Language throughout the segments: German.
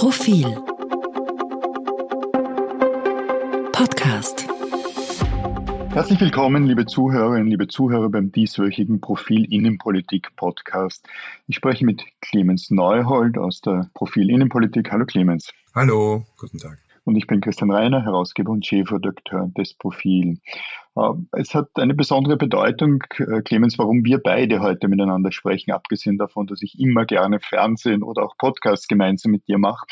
Profil Podcast Herzlich willkommen, liebe Zuhörerinnen, liebe Zuhörer beim dieswöchigen Profil Innenpolitik Podcast. Ich spreche mit Clemens Neuhold aus der Profil Innenpolitik. Hallo Clemens. Hallo, guten Tag. Und ich bin Christian Reiner, Herausgeber und Chefredakteur des Profil. Äh, es hat eine besondere Bedeutung, äh, Clemens, warum wir beide heute miteinander sprechen, abgesehen davon, dass ich immer gerne Fernsehen oder auch Podcasts gemeinsam mit dir mache.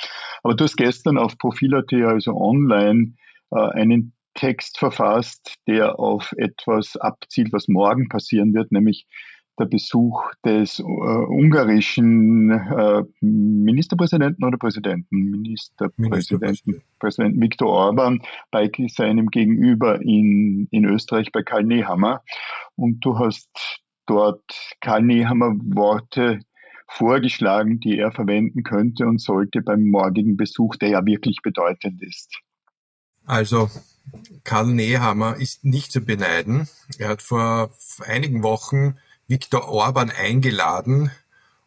Aber du hast gestern auf Profil.at, also online, äh, einen Text verfasst, der auf etwas abzielt, was morgen passieren wird, nämlich der Besuch des äh, ungarischen äh, Ministerpräsidenten oder Präsidenten, Ministerpräsidenten, Präsidenten Viktor Orban bei seinem Gegenüber in, in Österreich bei Karl Nehammer. Und du hast dort Karl Nehammer Worte vorgeschlagen, die er verwenden könnte und sollte beim morgigen Besuch, der ja wirklich bedeutend ist. Also Karl Nehammer ist nicht zu beneiden. Er hat vor einigen Wochen Viktor Orban eingeladen,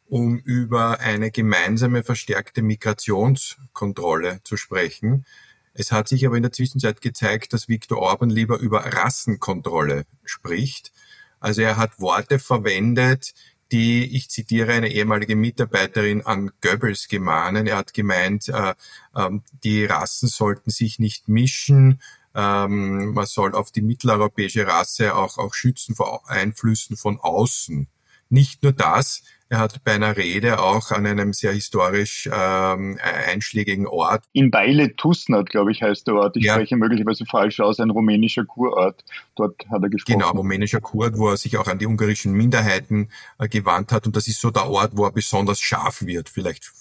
um über eine gemeinsame verstärkte Migrationskontrolle zu sprechen. Es hat sich aber in der Zwischenzeit gezeigt, dass Viktor Orban lieber über Rassenkontrolle spricht. Also er hat Worte verwendet, die, ich zitiere eine ehemalige Mitarbeiterin an Goebbels gemahnen. Er hat gemeint, äh, äh, die Rassen sollten sich nicht mischen, ähm, man soll auf die mitteleuropäische Rasse auch, auch schützen vor Einflüssen von außen. Nicht nur das, er hat bei einer Rede auch an einem sehr historisch ähm, einschlägigen Ort. In Beile Tusnat, glaube ich, heißt der Ort. Ich ja. spreche möglicherweise falsch aus, ein rumänischer Kurort. Dort hat er gesprochen. Genau, rumänischer Kurort, wo er sich auch an die ungarischen Minderheiten äh, gewandt hat. Und das ist so der Ort, wo er besonders scharf wird. Vielleicht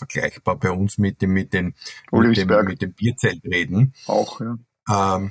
vergleichbar bei uns mit dem, mit den, mit dem, mit dem Bierzeltreden. Auch, ja. Ähm,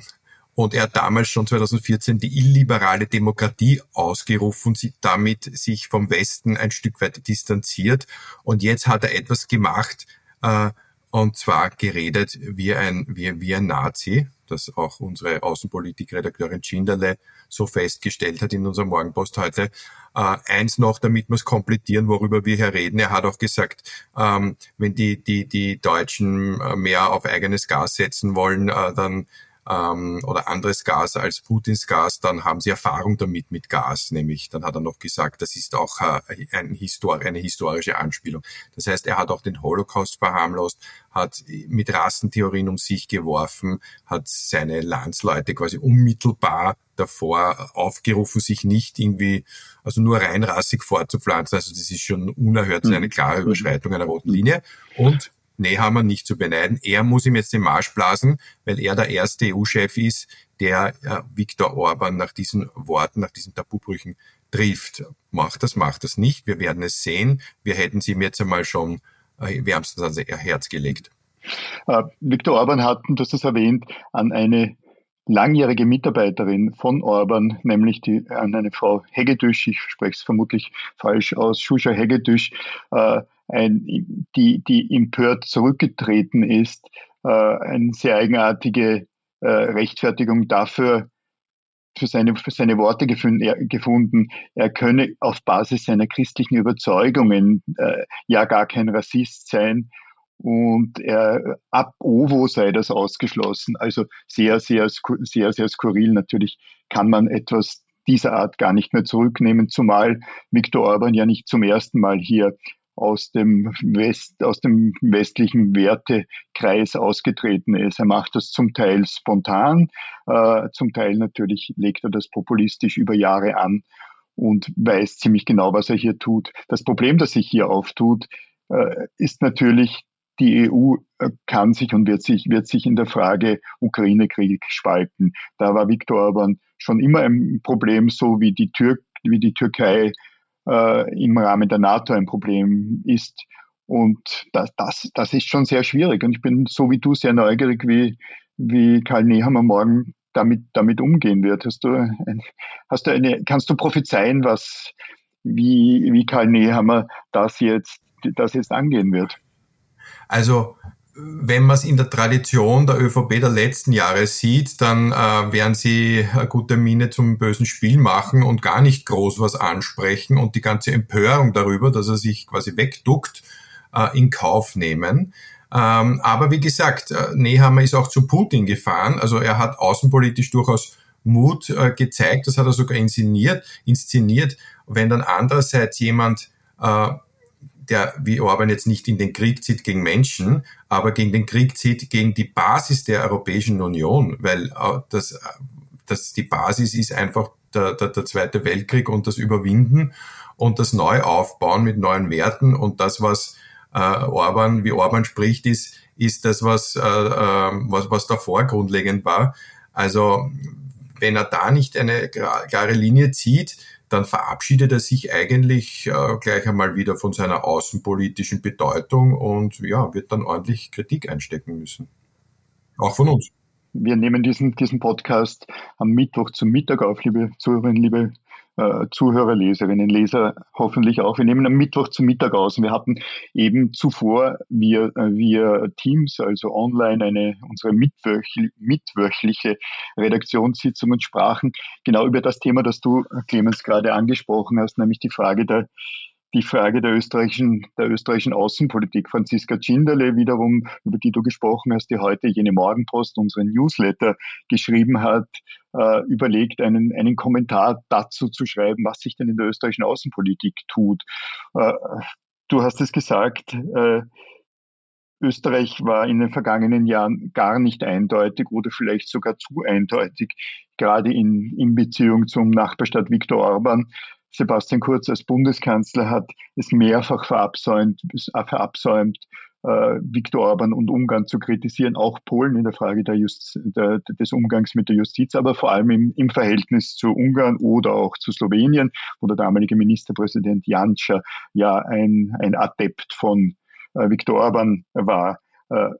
und er hat damals schon 2014 die illiberale Demokratie ausgerufen, damit sich vom Westen ein Stück weit distanziert. Und jetzt hat er etwas gemacht, äh, und zwar geredet wie ein, wie, wie ein Nazi, das auch unsere Außenpolitikredakteurin Schinderle so festgestellt hat in unserer Morgenpost heute. Äh, eins noch, damit wir es komplettieren, worüber wir hier reden. Er hat auch gesagt, ähm, wenn die, die, die Deutschen äh, mehr auf eigenes Gas setzen wollen, äh, dann ähm, oder anderes Gas als Putins Gas, dann haben sie Erfahrung damit mit Gas, nämlich dann hat er noch gesagt, das ist auch äh, ein Histor eine historische Anspielung. Das heißt, er hat auch den Holocaust verharmlost, hat mit Rassentheorien um sich geworfen, hat seine Landsleute quasi unmittelbar davor aufgerufen, sich nicht irgendwie, also nur reinrassig fortzupflanzen. Also das ist schon unerhört, eine mhm. klare Überschreitung einer roten Linie. Und Nehammer nicht zu beneiden. Er muss ihm jetzt den Marsch blasen, weil er der erste EU-Chef ist, der äh, Viktor Orban nach diesen Worten, nach diesen Tabubrüchen trifft. Macht das, macht das nicht. Wir werden es sehen. Wir hätten es ihm jetzt einmal schon äh, wärmstens ans Herz gelegt. Äh, Viktor Orban hat, du hast es erwähnt, an eine langjährige Mitarbeiterin von Orban, nämlich die, an eine Frau Hegedüsch, ich spreche es vermutlich falsch aus, Shusha Hegedüsch, äh, ein, die, die empört zurückgetreten ist, äh, eine sehr eigenartige äh, Rechtfertigung dafür, für seine, für seine Worte gefunden er, könne auf Basis seiner christlichen Überzeugungen äh, ja gar kein Rassist sein und er, ab OVO sei das ausgeschlossen. Also sehr, sehr, sehr, sehr skurril. Natürlich kann man etwas dieser Art gar nicht mehr zurücknehmen, zumal Viktor Orban ja nicht zum ersten Mal hier aus dem West, aus dem westlichen Wertekreis ausgetreten ist. Er macht das zum Teil spontan, äh, zum Teil natürlich legt er das populistisch über Jahre an und weiß ziemlich genau, was er hier tut. Das Problem, das sich hier auftut, äh, ist natürlich, die EU äh, kann sich und wird sich, wird sich in der Frage Ukraine-Krieg spalten. Da war Viktor Orban schon immer ein Problem, so wie die, Tür wie die Türkei äh, im Rahmen der NATO ein Problem ist. Und das, das, das ist schon sehr schwierig. Und ich bin so wie du sehr neugierig, wie, wie Karl Nehammer morgen damit, damit umgehen wird. Hast du, hast du eine, kannst du prophezeien, was, wie, wie Karl Nehammer das jetzt, das jetzt angehen wird? Also wenn man es in der Tradition der ÖVP der letzten Jahre sieht, dann äh, werden sie eine gute Miene zum bösen Spiel machen und gar nicht groß was ansprechen und die ganze Empörung darüber, dass er sich quasi wegduckt, äh, in Kauf nehmen. Ähm, aber wie gesagt, äh, Nehammer ist auch zu Putin gefahren. Also er hat außenpolitisch durchaus Mut äh, gezeigt, das hat er sogar inszeniert, inszeniert. Wenn dann andererseits jemand, äh, der wie Orban jetzt nicht in den Krieg zieht gegen Menschen, aber gegen den Krieg zieht gegen die Basis der Europäischen Union, weil äh, das, das die Basis ist einfach der, der, der Zweite Weltkrieg und das Überwinden und das Neuaufbauen mit neuen Werten und das, was äh, Orban, wie Orban spricht, ist, ist das, was, äh, äh, was, was davor grundlegend war. Also wenn er da nicht eine klare Linie zieht, dann verabschiedet er sich eigentlich äh, gleich einmal wieder von seiner außenpolitischen Bedeutung und ja, wird dann ordentlich Kritik einstecken müssen. Auch von uns. Wir nehmen diesen, diesen Podcast am Mittwoch zum Mittag auf, liebe Zuhörerinnen, liebe äh, Zuhörer, Leserinnen, Leser hoffentlich auch. Wir nehmen am Mittwoch zum Mittag aus. Und wir hatten eben zuvor via, äh, Teams, also online, eine unsere mitwöchliche Redaktionssitzung und sprachen genau über das Thema, das du, Clemens, gerade angesprochen hast, nämlich die Frage der die Frage der österreichischen, der österreichischen Außenpolitik. Franziska Tschinderle wiederum, über die du gesprochen hast, die heute jene Morgenpost, unseren Newsletter geschrieben hat, äh, überlegt, einen, einen Kommentar dazu zu schreiben, was sich denn in der österreichischen Außenpolitik tut. Äh, du hast es gesagt, äh, Österreich war in den vergangenen Jahren gar nicht eindeutig oder vielleicht sogar zu eindeutig, gerade in, in Beziehung zum Nachbarstaat Viktor Orban. Sebastian Kurz als Bundeskanzler hat es mehrfach verabsäumt, verabsäumt Viktor Orban und Ungarn zu kritisieren, auch Polen in der Frage der Just, der, des Umgangs mit der Justiz, aber vor allem im, im, Verhältnis zu Ungarn oder auch zu Slowenien, wo der damalige Ministerpräsident Janša ja ein, ein Adept von äh, Viktor Orban war. Äh,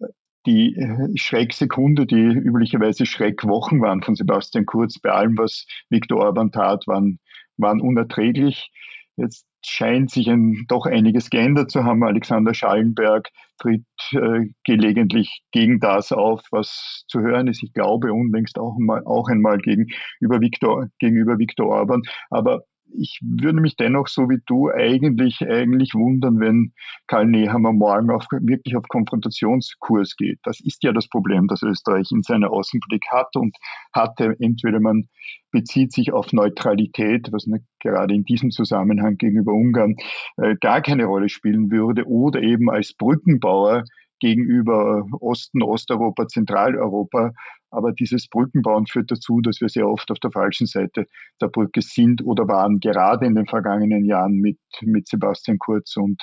die äh, Schrecksekunde, die üblicherweise Schreckwochen waren von Sebastian Kurz bei allem, was Viktor Orban tat, waren waren unerträglich. Jetzt scheint sich ein, doch einiges geändert zu haben. Alexander Schallenberg tritt äh, gelegentlich gegen das auf, was zu hören ist. Ich glaube unlängst auch, mal, auch einmal gegenüber Viktor, gegenüber Viktor Orban. Aber ich würde mich dennoch, so wie du, eigentlich, eigentlich wundern, wenn Karl Nehammer morgen auf, wirklich auf Konfrontationskurs geht. Das ist ja das Problem, das Österreich in seiner Außenpolitik hat und hatte. Entweder man bezieht sich auf Neutralität, was gerade in diesem Zusammenhang gegenüber Ungarn äh, gar keine Rolle spielen würde, oder eben als Brückenbauer gegenüber Osten, Osteuropa, Zentraleuropa. Aber dieses Brückenbauen führt dazu, dass wir sehr oft auf der falschen Seite der Brücke sind oder waren, gerade in den vergangenen Jahren mit, mit Sebastian Kurz und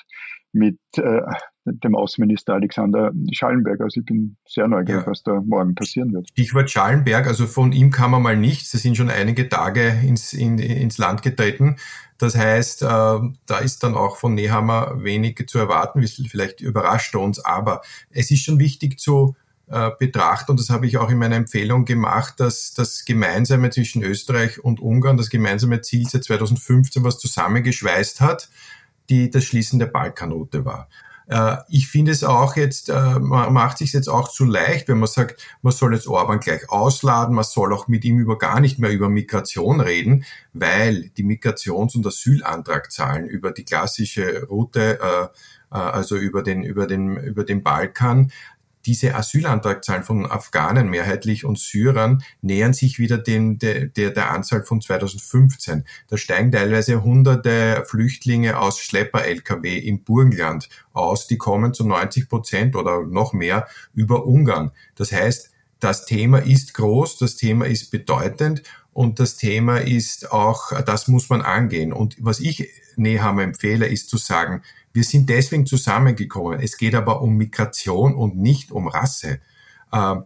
mit äh, dem Außenminister Alexander Schallenberg. Also ich bin sehr neugierig, ja. was da morgen passieren wird. Stichwort Schallenberg, also von ihm kann man mal nichts. Sie sind schon einige Tage ins, in, ins Land getreten. Das heißt, äh, da ist dann auch von Nehammer wenig zu erwarten. Vielleicht überrascht er uns, aber es ist schon wichtig zu äh, betrachten, und das habe ich auch in meiner Empfehlung gemacht, dass das Gemeinsame zwischen Österreich und Ungarn, das gemeinsame Ziel seit 2015, was zusammengeschweißt hat, die das Schließen der Balkanroute war. Äh, ich finde es auch jetzt, äh, man macht sich jetzt auch zu leicht, wenn man sagt, man soll jetzt Orban gleich ausladen, man soll auch mit ihm über gar nicht mehr über Migration reden, weil die Migrations- und Asylantragzahlen über die klassische Route, äh, also über den, über den, über den Balkan, diese Asylantragzahlen von Afghanen mehrheitlich und Syrern nähern sich wieder den, der, der, der Anzahl von 2015. Da steigen teilweise hunderte Flüchtlinge aus Schlepper-Lkw im Burgenland aus, die kommen zu 90 Prozent oder noch mehr über Ungarn. Das heißt, das Thema ist groß, das Thema ist bedeutend und das Thema ist auch, das muss man angehen. Und was ich Nehammer empfehle, ist zu sagen, wir sind deswegen zusammengekommen. Es geht aber um Migration und nicht um Rasse. Ähm,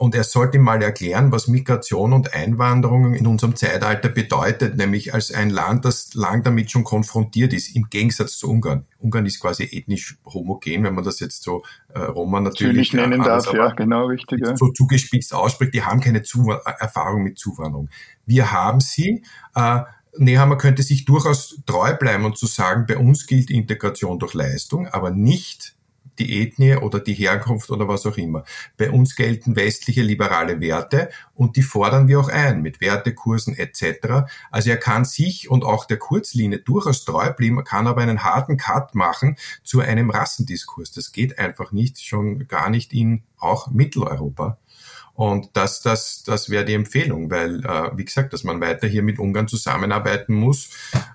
und er sollte mal erklären, was Migration und Einwanderung in unserem Zeitalter bedeutet, nämlich als ein Land, das lang damit schon konfrontiert ist, im Gegensatz zu Ungarn. Ungarn ist quasi ethnisch homogen, wenn man das jetzt so äh, Roma natürlich, natürlich nennen darf, ja, genau richtig. Ja. So zugespitzt ausspricht, die haben keine Zu Erfahrung mit Zuwanderung. Wir haben sie. Äh, Nehammer könnte sich durchaus treu bleiben und zu sagen, bei uns gilt Integration durch Leistung, aber nicht die Ethnie oder die Herkunft oder was auch immer. Bei uns gelten westliche liberale Werte und die fordern wir auch ein mit Wertekursen etc. Also er kann sich und auch der Kurzlinie durchaus treu bleiben, kann aber einen harten Cut machen zu einem Rassendiskurs. Das geht einfach nicht, schon gar nicht in auch Mitteleuropa. Und das, das, das wäre die Empfehlung, weil, äh, wie gesagt, dass man weiter hier mit Ungarn zusammenarbeiten muss,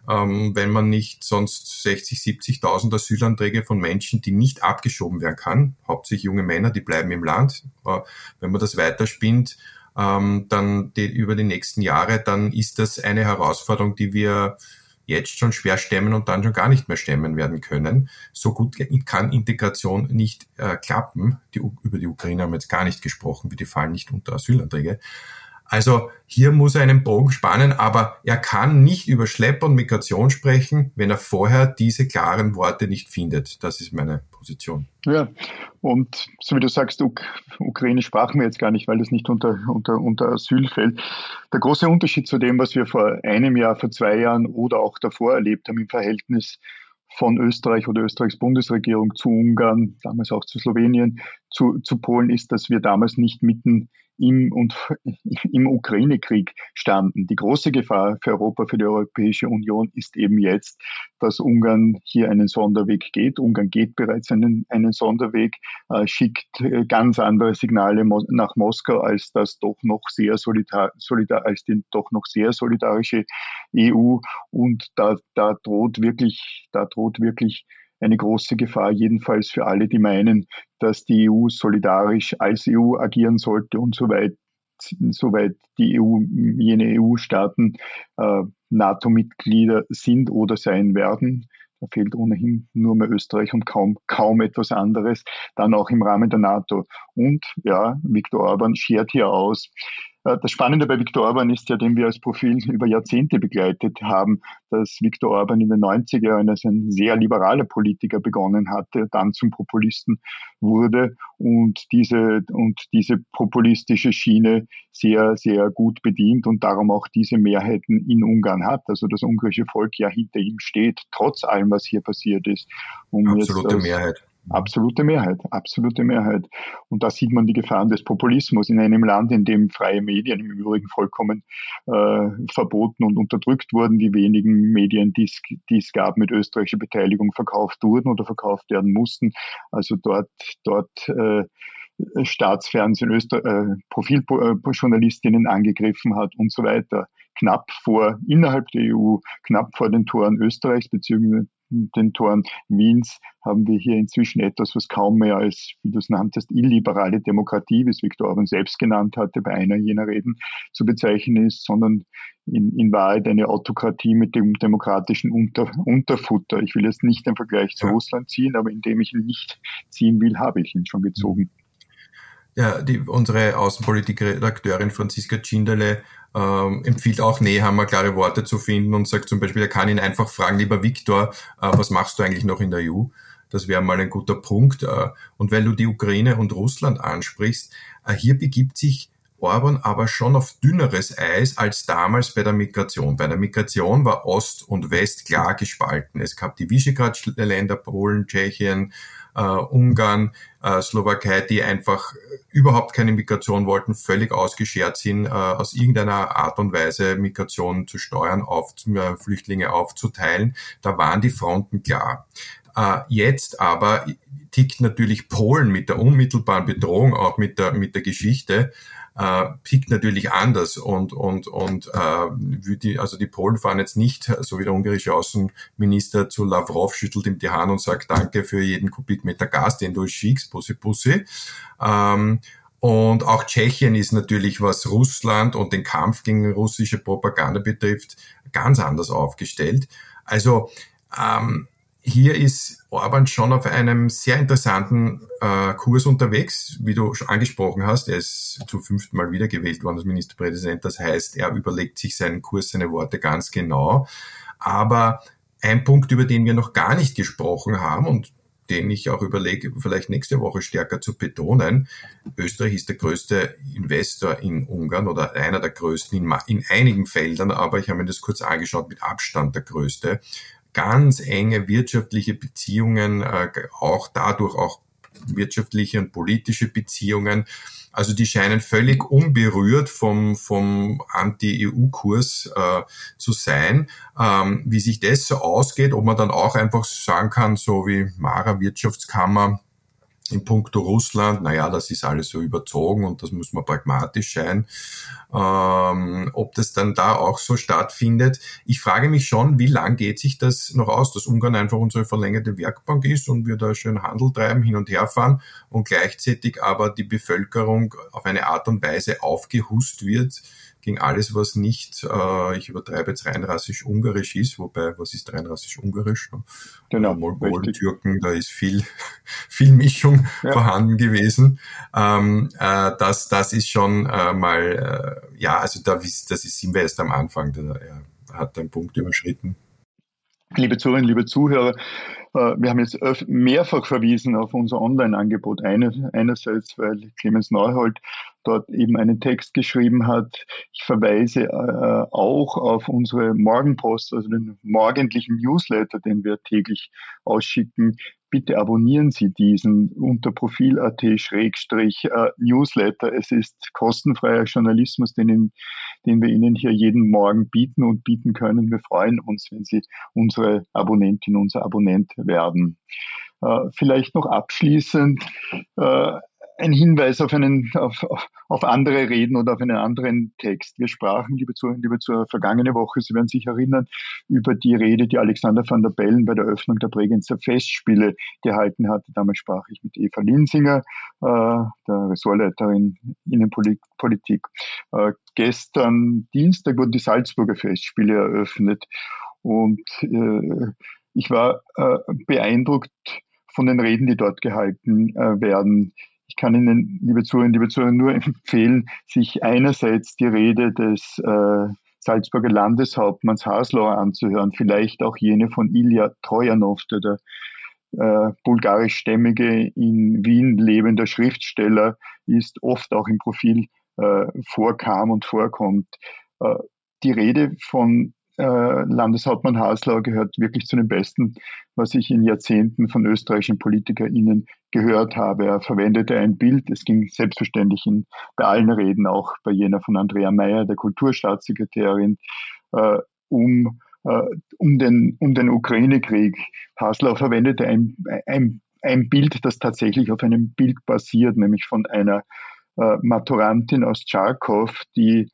ähm, wenn man nicht sonst 60, 70.000 Asylanträge von Menschen, die nicht abgeschoben werden kann, hauptsächlich junge Männer, die bleiben im Land. Äh, wenn man das weiterspinnt, ähm, dann die, über die nächsten Jahre, dann ist das eine Herausforderung, die wir jetzt schon schwer stemmen und dann schon gar nicht mehr stemmen werden können. So gut kann Integration nicht äh, klappen. Die, über die Ukraine haben wir jetzt gar nicht gesprochen, die fallen nicht unter Asylanträge. Also hier muss er einen Bogen spannen, aber er kann nicht über Schlepp und Migration sprechen, wenn er vorher diese klaren Worte nicht findet. Das ist meine Position. Ja, und so wie du sagst, Uk Ukraine sprachen wir jetzt gar nicht, weil das nicht unter, unter, unter Asyl fällt. Der große Unterschied zu dem, was wir vor einem Jahr, vor zwei Jahren oder auch davor erlebt haben im Verhältnis von Österreich oder Österreichs Bundesregierung zu Ungarn, damals auch zu Slowenien, zu, zu Polen, ist, dass wir damals nicht mitten im, und im Ukraine-Krieg standen. Die große Gefahr für Europa, für die Europäische Union ist eben jetzt, dass Ungarn hier einen Sonderweg geht. Ungarn geht bereits einen, einen Sonderweg, äh, schickt äh, ganz andere Signale mo nach Moskau als das doch noch sehr solidar, solidar als die doch noch sehr solidarische EU. Und da, da droht wirklich, da droht wirklich eine große Gefahr, jedenfalls für alle, die meinen, dass die EU solidarisch als EU agieren sollte und soweit soweit die EU, jene EU-Staaten äh, NATO-Mitglieder sind oder sein werden. Da fehlt ohnehin nur mehr Österreich und kaum, kaum etwas anderes. Dann auch im Rahmen der NATO. Und ja, Viktor Orban schert hier aus, das Spannende bei Viktor Orban ist ja, den wir als Profil über Jahrzehnte begleitet haben, dass Viktor Orban in den 90er Jahren als ein sehr liberaler Politiker begonnen hatte, dann zum Populisten wurde und diese, und diese populistische Schiene sehr, sehr gut bedient und darum auch diese Mehrheiten in Ungarn hat. Also das ungarische Volk ja hinter ihm steht, trotz allem, was hier passiert ist. Um Absolute Mehrheit. Absolute Mehrheit, absolute Mehrheit. Und da sieht man die Gefahren des Populismus in einem Land, in dem freie Medien im Übrigen vollkommen äh, verboten und unterdrückt wurden. Die wenigen Medien, die es gab, mit österreichischer Beteiligung verkauft wurden oder verkauft werden mussten. Also dort, dort äh, Staatsfernsehen, Öster äh, Profiljournalistinnen angegriffen hat und so weiter. Knapp vor, innerhalb der EU, knapp vor den Toren Österreichs beziehungsweise den Toren Wiens haben wir hier inzwischen etwas, was kaum mehr als, wie du es nanntest, illiberale Demokratie, wie es Viktor Orban selbst genannt hatte, bei einer jener Reden zu bezeichnen ist, sondern in, in Wahrheit eine Autokratie mit dem demokratischen Unter, Unterfutter. Ich will jetzt nicht den Vergleich zu ja. Russland ziehen, aber indem ich ihn nicht ziehen will, habe ich ihn schon gezogen. Ja, die, unsere Außenpolitikredakteurin Franziska Tschinderle ähm, empfiehlt auch Nehammer klare Worte zu finden und sagt zum Beispiel, er kann ihn einfach fragen, lieber Viktor, äh, was machst du eigentlich noch in der EU? Das wäre mal ein guter Punkt. Äh, und weil du die Ukraine und Russland ansprichst, äh, hier begibt sich Orban aber schon auf dünneres Eis als damals bei der Migration. Bei der Migration war Ost und West klar gespalten. Es gab die Visegrad-Länder, Polen, Tschechien, Ungarn, äh, Slowakei, die einfach überhaupt keine Migration wollten, völlig ausgeschert sind, äh, aus irgendeiner Art und Weise Migration zu steuern, auf, äh, Flüchtlinge aufzuteilen. Da waren die Fronten klar. Äh, jetzt aber tickt natürlich Polen mit der unmittelbaren Bedrohung, auch mit der, mit der Geschichte, äh, tickt natürlich anders und und und äh, die, also die Polen fahren jetzt nicht, so wie der ungarische Außenminister zu Lavrov schüttelt ihm die Hand und sagt Danke für jeden Kubikmeter Gas, den du schickst, Pussy Pussy. Ähm, und auch Tschechien ist natürlich, was Russland und den Kampf gegen russische Propaganda betrifft, ganz anders aufgestellt. Also ähm, hier ist Orban schon auf einem sehr interessanten äh, Kurs unterwegs, wie du schon angesprochen hast. Er ist zum fünften Mal wiedergewählt worden als Ministerpräsident. Das heißt, er überlegt sich seinen Kurs, seine Worte ganz genau. Aber ein Punkt, über den wir noch gar nicht gesprochen haben und den ich auch überlege, vielleicht nächste Woche stärker zu betonen. Österreich ist der größte Investor in Ungarn oder einer der größten in, in einigen Feldern, aber ich habe mir das kurz angeschaut, mit Abstand der größte ganz enge wirtschaftliche Beziehungen, äh, auch dadurch auch wirtschaftliche und politische Beziehungen. Also die scheinen völlig unberührt vom, vom Anti-EU-Kurs äh, zu sein. Ähm, wie sich das so ausgeht, ob man dann auch einfach sagen kann, so wie Mara Wirtschaftskammer, in puncto Russland, naja, das ist alles so überzogen und das muss man pragmatisch sein. Ähm, ob das dann da auch so stattfindet. Ich frage mich schon, wie lang geht sich das noch aus, dass Ungarn einfach unsere verlängerte Werkbank ist und wir da schön Handel treiben, hin und her fahren und gleichzeitig aber die Bevölkerung auf eine Art und Weise aufgehust wird, gegen alles, was nicht, äh, ich übertreibe jetzt rein rassisch-ungarisch ist, wobei, was ist rein rassisch-ungarisch? Genau. Mongolen, Türken, da ist viel, viel Mischung ja. vorhanden gewesen. Ähm, äh, das, das ist schon äh, mal, äh, ja, also da das ist, sind wir erst am Anfang, da, er hat einen Punkt überschritten. Liebe Zuhörerinnen, liebe Zuhörer, äh, wir haben jetzt mehrfach verwiesen auf unser Online-Angebot. einerseits, weil Clemens Neuhold dort eben einen Text geschrieben hat. Ich verweise äh, auch auf unsere Morgenpost, also den morgendlichen Newsletter, den wir täglich ausschicken. Bitte abonnieren Sie diesen unter profil.at-newsletter. Es ist kostenfreier Journalismus, den, den wir Ihnen hier jeden Morgen bieten und bieten können. Wir freuen uns, wenn Sie unsere Abonnentin, unser Abonnent werden. Äh, vielleicht noch abschließend äh, ein Hinweis auf einen, auf, auf andere Reden oder auf einen anderen Text. Wir sprachen, liebe Zuhörer, liebe Zuhörer, vergangene Woche, Sie werden sich erinnern, über die Rede, die Alexander van der Bellen bei der Öffnung der Bregenzer Festspiele gehalten hatte. Damals sprach ich mit Eva Linsinger, äh, der Ressortleiterin Innenpolitik. Äh, gestern Dienstag wurden die Salzburger Festspiele eröffnet und äh, ich war äh, beeindruckt von den Reden, die dort gehalten äh, werden. Ich kann Ihnen, liebe Zuhörerinnen, liebe Zuhörer, nur empfehlen, sich einerseits die Rede des äh, Salzburger Landeshauptmanns Haslauer anzuhören, vielleicht auch jene von Ilya Trojanov, der, der äh, bulgarischstämmige in Wien lebender Schriftsteller ist, oft auch im Profil äh, vorkam und vorkommt. Äh, die Rede von Landeshauptmann Haslau gehört wirklich zu den besten, was ich in Jahrzehnten von österreichischen PolitikerInnen gehört habe. Er verwendete ein Bild, es ging selbstverständlich in, bei allen Reden, auch bei jener von Andrea Mayer, der Kulturstaatssekretärin, äh, um, äh, um den, um den Ukraine-Krieg. Haslau verwendete ein, ein, ein Bild, das tatsächlich auf einem Bild basiert, nämlich von einer äh, Maturantin aus Tscharkow, die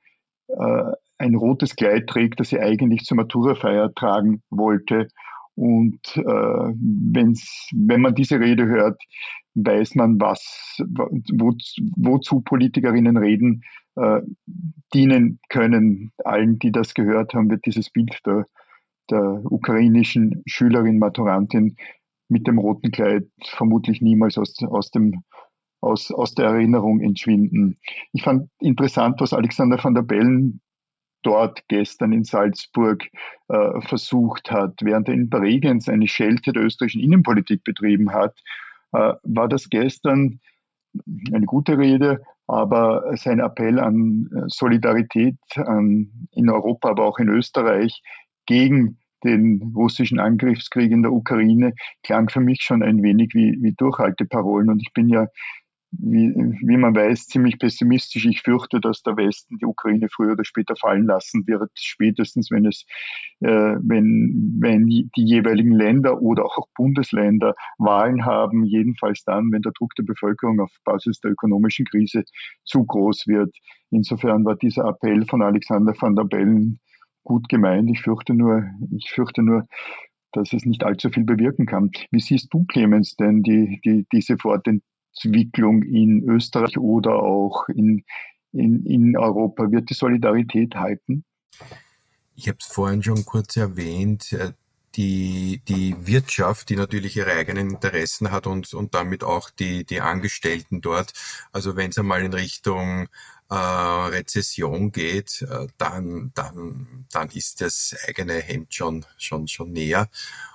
äh, ein rotes Kleid trägt, das sie eigentlich zur Maturafeier tragen wollte. Und äh, wenn's, wenn man diese Rede hört, weiß man, was, wo, wozu Politikerinnen reden, äh, dienen können. Allen, die das gehört haben, wird dieses Bild der, der ukrainischen Schülerin, Maturantin mit dem roten Kleid vermutlich niemals aus, aus dem aus, aus der Erinnerung entschwinden. Ich fand interessant, was Alexander van der Bellen dort gestern in Salzburg äh, versucht hat, während er in Bregenz eine Schelte der österreichischen Innenpolitik betrieben hat, äh, war das gestern eine gute Rede, aber sein Appell an äh, Solidarität an, in Europa, aber auch in Österreich gegen den russischen Angriffskrieg in der Ukraine klang für mich schon ein wenig wie, wie Durchhalteparolen. Und ich bin ja wie, wie man weiß, ziemlich pessimistisch. Ich fürchte, dass der Westen die Ukraine früher oder später fallen lassen wird, spätestens wenn es, äh, wenn, wenn die jeweiligen Länder oder auch Bundesländer Wahlen haben, jedenfalls dann, wenn der Druck der Bevölkerung auf Basis der ökonomischen Krise zu groß wird. Insofern war dieser Appell von Alexander van der Bellen gut gemeint. Ich fürchte nur, ich fürchte nur, dass es nicht allzu viel bewirken kann. Wie siehst du, Clemens, denn die, die, diese Fortentwicklung Entwicklung in Österreich oder auch in, in, in Europa? Wird die Solidarität halten? Ich habe es vorhin schon kurz erwähnt. Äh, die, die Wirtschaft, die natürlich ihre eigenen Interessen hat und, und damit auch die, die Angestellten dort. Also wenn es einmal in Richtung äh, Rezession geht, äh, dann, dann, dann ist das eigene Hemd schon, schon, schon näher.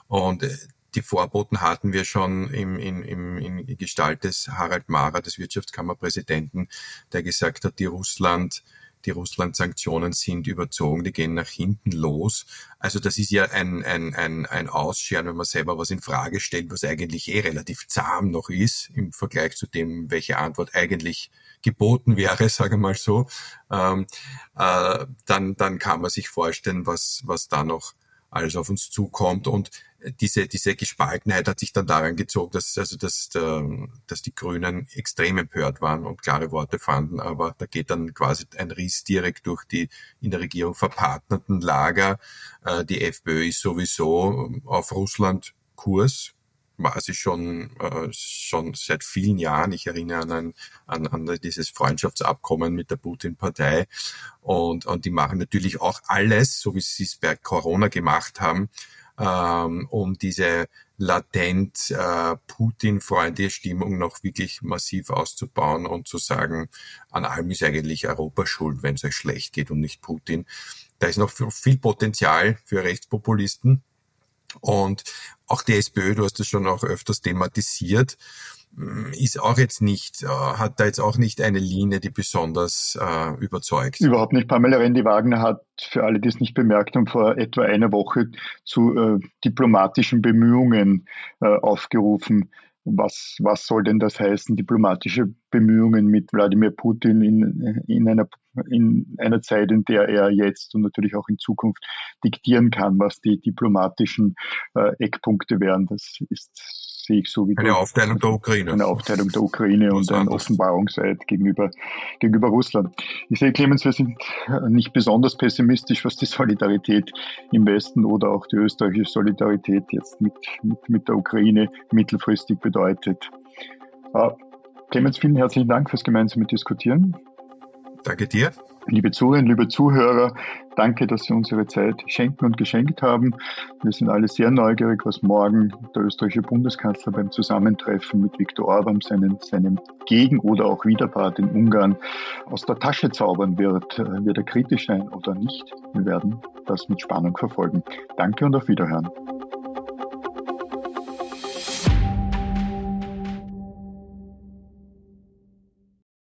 Und äh, die Vorboten hatten wir schon im, in, im, in Gestalt des Harald Mara, des Wirtschaftskammerpräsidenten, der gesagt hat, die Russland die Russland-Sanktionen sind überzogen, die gehen nach hinten los. Also das ist ja ein, ein, ein, ein Ausscheren, wenn man selber was in Frage stellt, was eigentlich eh relativ zahm noch ist im Vergleich zu dem, welche Antwort eigentlich geboten wäre, sage mal so, ähm, äh, dann, dann kann man sich vorstellen, was, was da noch alles auf uns zukommt. Und diese, diese Gespaltenheit hat sich dann daran gezogen, dass, also, dass, dass die Grünen extrem empört waren und klare Worte fanden. Aber da geht dann quasi ein Riss direkt durch die in der Regierung verpartnerten Lager. Äh, die FPÖ ist sowieso auf Russland Kurs, war sie schon, äh, schon seit vielen Jahren. Ich erinnere an, ein, an, an dieses Freundschaftsabkommen mit der Putin-Partei. Und, und die machen natürlich auch alles, so wie sie es bei Corona gemacht haben, ähm, um diese latent äh, Putin-freundliche Stimmung noch wirklich massiv auszubauen und zu sagen, an allem ist eigentlich Europa schuld, wenn es euch schlecht geht und nicht Putin. Da ist noch viel Potenzial für Rechtspopulisten. Und auch die SPÖ, du hast das schon auch öfters thematisiert, ist auch jetzt nicht, äh, hat da jetzt auch nicht eine Linie, die besonders äh, überzeugt. Überhaupt nicht. Pamela Rendi-Wagner hat, für alle, die es nicht bemerkt haben, vor etwa einer Woche zu äh, diplomatischen Bemühungen äh, aufgerufen. Was, was soll denn das heißen, diplomatische Bemühungen mit Wladimir Putin in, in, einer, in einer Zeit, in der er jetzt und natürlich auch in Zukunft diktieren kann, was die diplomatischen äh, Eckpunkte wären? Das ist sehe ich so wie eine Aufteilung der Ukraine. Eine Aufteilung der Ukraine und ein Offenbarungseid gegenüber, gegenüber Russland. Ich sehe, Clemens, wir sind nicht besonders pessimistisch, was die Solidarität im Westen oder auch die österreichische Solidarität jetzt mit, mit, mit der Ukraine mittelfristig bedeutet. Uh, Clemens, vielen herzlichen Dank fürs gemeinsame Diskutieren. Danke dir. Liebe Zuhörerinnen, liebe Zuhörer, danke, dass Sie uns Ihre Zeit schenken und geschenkt haben. Wir sind alle sehr neugierig, was morgen der österreichische Bundeskanzler beim Zusammentreffen mit Viktor Orban, seinen, seinem Gegen- oder auch Widerpart in Ungarn, aus der Tasche zaubern wird. Wird er kritisch sein oder nicht? Wir werden das mit Spannung verfolgen. Danke und auf Wiederhören.